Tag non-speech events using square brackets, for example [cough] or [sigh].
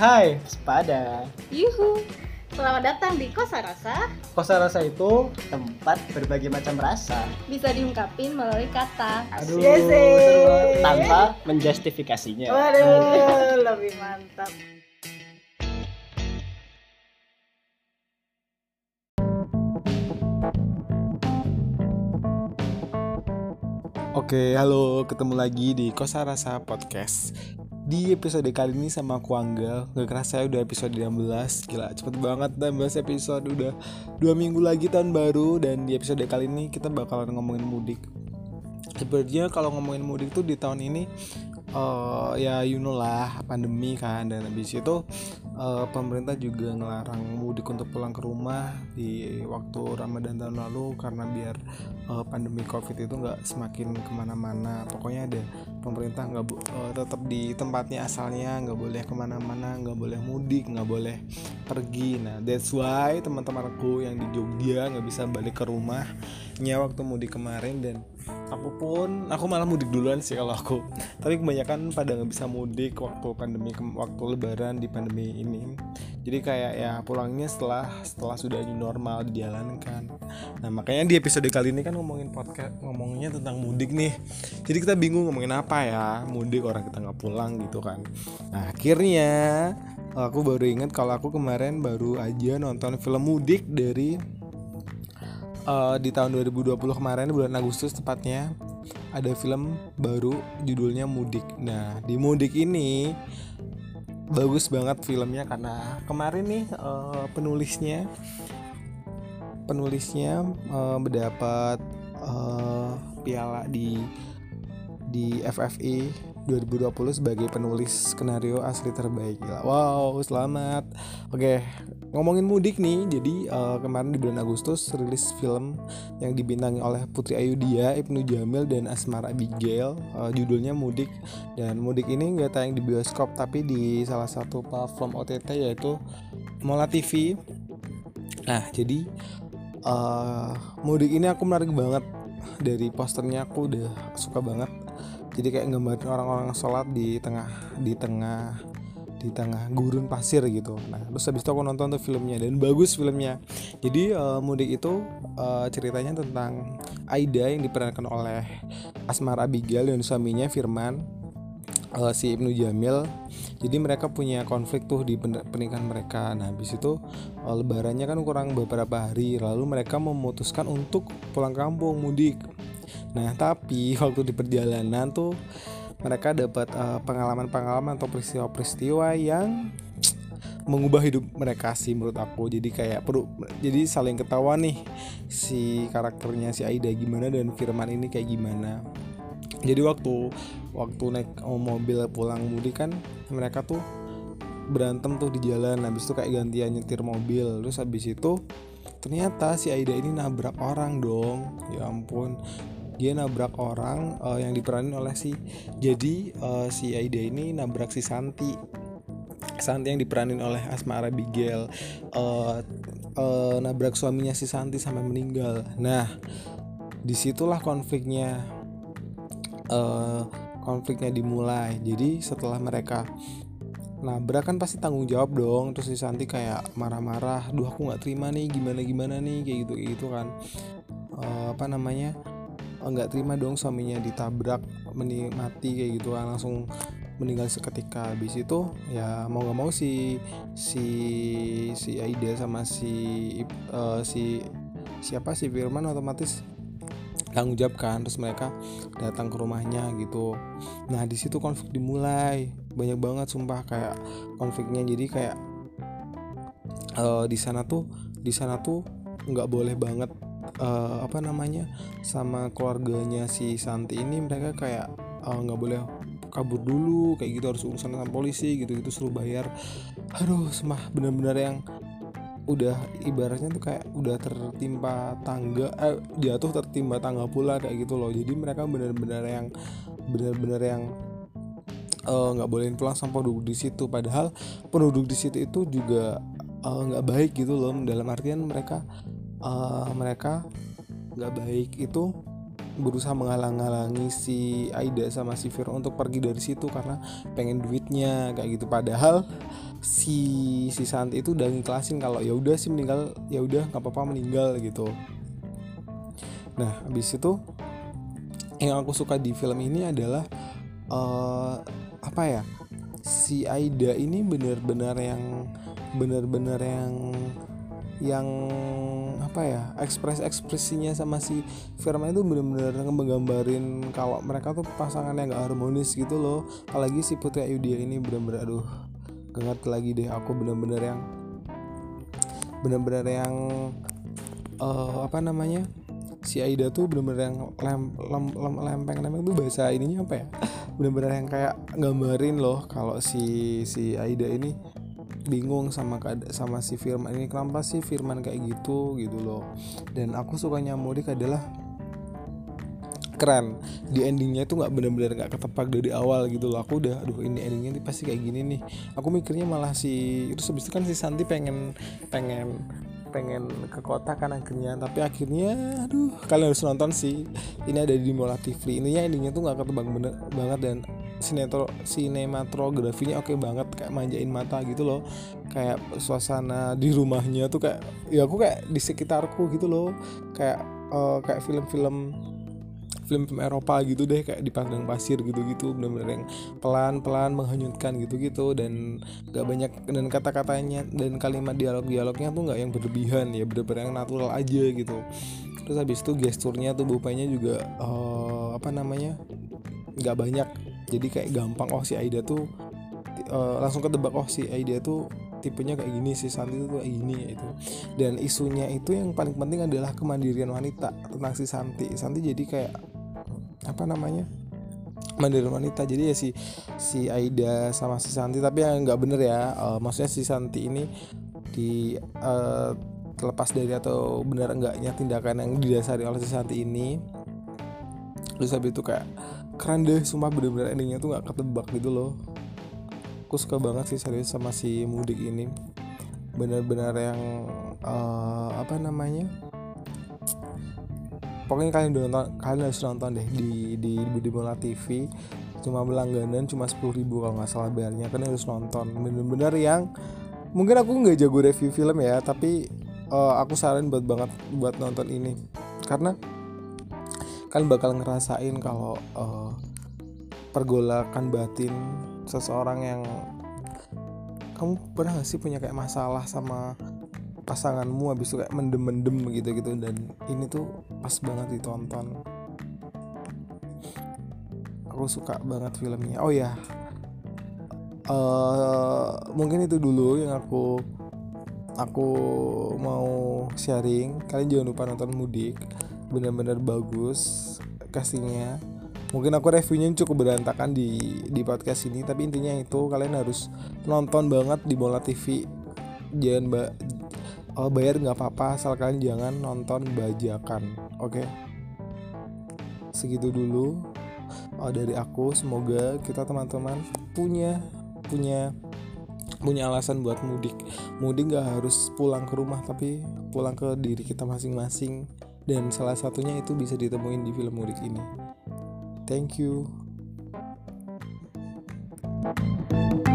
Hai, sepada. Yuhu. Selamat datang di Kosa Rasa. Kosa rasa itu tempat berbagai macam rasa Bisa diungkapin melalui kata. aduh Yes, tanpa menjustifikasinya. Waduh, lebih mantap. Oke, halo, ketemu lagi di Kosa Rasa Podcast. Di episode kali ini sama aku Anggal Gak kerasa ya udah episode 16 Gila cepet banget 16 episode. Udah dua minggu lagi tahun baru Dan di episode kali ini kita bakalan ngomongin mudik. Sebenarnya kalau ngomongin mudik tuh di tahun ini eh, Ya you know lah pandemi kan Dan habis itu eh, pemerintah juga ngelarang mudik untuk pulang ke rumah Di waktu Ramadan tahun lalu Karena biar eh, pandemi covid itu nggak semakin ke mana-mana. Pokoknya ada pemerintah nggak eh, tetap di tempatnya asalnya nggak boleh ke mana-mana nggak boleh mudik nggak boleh pergi. Nah that's why teman-temanku yang di Jogja nggak bisa balik ke rumahnya waktu mudik kemarin dan aku pun aku malah mudik duluan sih kalau aku. [laughs] Tapi kebanyakan pada nggak bisa mudik waktu pandemi waktu lebaran di pandemi ini. Jadi kayak ya pulangnya setelah setelah sudah normal dijalankan. Nah makanya di episode kali ini kan ngomongin podcast ngomongnya tentang mudik nih. Jadi kita bingung ngomongin apa ya mudik orang kita nggak pulang gitu kan. Nah akhirnya aku baru ingat kalau aku kemarin baru aja nonton film mudik dari eh, di tahun 2020 kemarin bulan Agustus tepatnya ada film baru judulnya Mudik. Nah, di Mudik ini bagus banget filmnya karena kemarin nih eh, penulisnya penulisnya eh, mendapat eh, piala di di FFI 2020 sebagai penulis skenario asli terbaik. Wow, selamat. Oke, ngomongin mudik nih. Jadi eh, kemarin di bulan Agustus rilis film yang dibintangi oleh Putri Ayudhya, Ibnu Jamil dan Asmar Abigail. Eh, judulnya Mudik. Dan Mudik ini nggak tayang di bioskop tapi di salah satu platform OTT yaitu Mola TV. Nah, jadi eh Mudik ini aku menarik banget dari posternya aku udah suka banget jadi kayak gambarin orang-orang sholat di tengah di tengah di tengah gurun pasir gitu. Nah terus habis itu aku nonton tuh filmnya dan bagus filmnya. Jadi eh, mudik itu eh, ceritanya tentang Aida yang diperankan oleh Asmar Abigail dan suaminya Firman eh, si Ibnu Jamil. Jadi mereka punya konflik tuh di pernikahan mereka. Nah habis itu eh, lebarannya kan kurang beberapa hari. Lalu mereka memutuskan untuk pulang kampung mudik Nah, tapi [laughs] waktu di perjalanan tuh mereka dapat eh, pengalaman-pengalaman atau peristiwa-peristiwa yang mengubah hidup mereka sih menurut aku. Jadi kayak perlu jadi saling ketawa nih si karakternya si Aida gimana dan Firman ini kayak gimana. Jadi waktu waktu naik mobil pulang mudik kan mereka tuh berantem tuh di jalan habis itu kayak gantian nyetir mobil terus habis itu ternyata si Aida ini nabrak orang dong ya ampun dia nabrak orang eh, yang diperanin oleh si jadi eh, si Aida ini nabrak si Santi. Santi yang diperanin oleh Asma Abigail eh, eh, nabrak suaminya si Santi sampai meninggal. Nah di situlah konfliknya eh, konfliknya dimulai. Jadi setelah mereka nabrak kan pasti tanggung jawab dong. Terus si Santi kayak marah-marah duh aku nggak terima nih gimana gimana nih kayak gitu gitu kan. Eh, apa namanya nggak terima dong suaminya ditabrak meni mati kayak gitu kan langsung meninggal seketika. Habis itu ya mau nggak mau si si si Aida sama si eh, si siapa si Firman otomatis tanggung jawab kan terus mereka datang ke rumahnya gitu. Nah di situ konflik dimulai. Banyak banget sumpah kayak konfliknya. Jadi kayak eh, di sana tuh di sana tuh nggak boleh banget eh, apa namanya sama keluarganya si Santi ini mereka kayak eh, nggak boleh kabur dulu kayak gitu harus urusan sama polisi gitu gitu suruh bayar. Aduh semah bener-bener yang udah ibaratnya tuh kayak udah tertimpa tangga eh jatuh tertimpa tangga pula kayak gitu loh. Jadi mereka bener-bener yang bener-bener yang eh, nggak bolehin pulang sama penduduk di situ. Padahal penduduk di situ itu juga nggak baik gitu loh dalam artian mereka eh, mereka nggak baik itu berusaha menghalang-halangi si Aida sama si Firman untuk pergi dari situ karena pengen duitnya kayak gitu. Padahal si si Santi itu udah ngiklasin kalau ya udah sih meninggal ya udah nggak apa-apa meninggal gitu. Nah habis itu yang aku suka di film ini adalah uh, apa ya si Aida ini benar-benar yang benar-benar yang yang apa ya ekspres ekspresinya sama si Firman itu benar-benar menggambarin kalau mereka tuh pasangan yang gak harmonis gitu loh. Apalagi si Putri Ayudhya ini benar-benar aduh gak lagi deh. Aku benar-benar yang benar-benar yang uh, apa namanya si Aida tuh benar-benar yang lem, lem, lem, lempeng lempeng tuh bahasa ininya apa ya? Benar-benar yang kayak gambarin loh kalau si si Aida ini bingung sama sama si Firman ini kenapa sih Firman kayak gitu gitu loh. Dan aku sukanya Mudik adalah keren. Di endingnya tuh nggak bener-bener nggak ketebak dari awal gitu loh. Aku udah aduh ini endingnya nih pasti kayak gini nih. Aku mikirnya malah si itu habis itu kan si Santi pengen pengen pengen ke kota kan akhirnya. Tapi akhirnya aduh kalian harus nonton sih. Ini ada di Mola TV intinya endingnya tuh nggak ketebak bener banget dan sinetro sinematografinya oke okay banget kayak manjain mata gitu loh. Kayak suasana di rumahnya tuh kayak ya aku kayak di sekitarku gitu loh. Kayak uh, kayak film-film film-film Eropa gitu deh kayak di padang pasir gitu-gitu benar-benar yang pelan-pelan menghanyutkan gitu-gitu dan gak banyak dan kata-katanya dan kalimat dialog-dialognya tuh nggak yang berlebihan ya benar-benar yang natural aja gitu. Terus habis itu gesturnya tuh bupanya juga uh, apa namanya nggak banyak jadi kayak gampang oh si Aida tuh uh, langsung ketebak oh si Aida tuh tipenya kayak gini si Santi itu kayak gini itu. Dan isunya itu yang paling penting adalah kemandirian wanita tentang si Santi. Santi jadi kayak apa namanya mandirian wanita. Jadi ya si si Aida sama si Santi tapi yang nggak bener ya uh, maksudnya si Santi ini di uh, terlepas dari atau benar enggaknya tindakan yang didasari oleh si Santi ini terus habis itu kayak keren deh sumpah bener-bener endingnya tuh nggak ketebak gitu loh. Aku suka banget sih serius sama si mudik ini. Benar-benar yang uh, apa namanya? Pokoknya kalian udah nonton kalian harus nonton deh di di di Bola TV cuma berlangganan cuma sepuluh ribu kalau nggak salah bayarnya kalian harus nonton. Bener-bener yang mungkin aku nggak jago review film ya tapi uh, aku saran buat banget buat nonton ini. Karena kalian bakal ngerasain kalau uh, pergolakan batin seseorang yang kamu pernah gak sih punya kayak masalah sama pasanganmu habis itu kayak mendem-mendem gitu gitu dan ini tuh pas banget ditonton? Aku suka banget filmnya. Oh ya uh, mungkin itu dulu yang aku aku mau sharing. Kalian jangan lupa nonton mudik benar-benar bagus castingnya. Mungkin aku reviewnya cukup berantakan di di podcast ini tapi intinya itu kalian harus nonton banget di Bola TV jangan ba oh, bayar nggak apa-apa asal kalian jangan nonton bajakan oke? Okay? segitu dulu oh, dari aku. Semoga kita teman-teman punya punya punya alasan buat mudik. Mudik nggak harus pulang ke rumah tapi pulang ke diri kita masing-masing dan salah satunya itu bisa ditemuin di film mudik ini. Thank you. thank you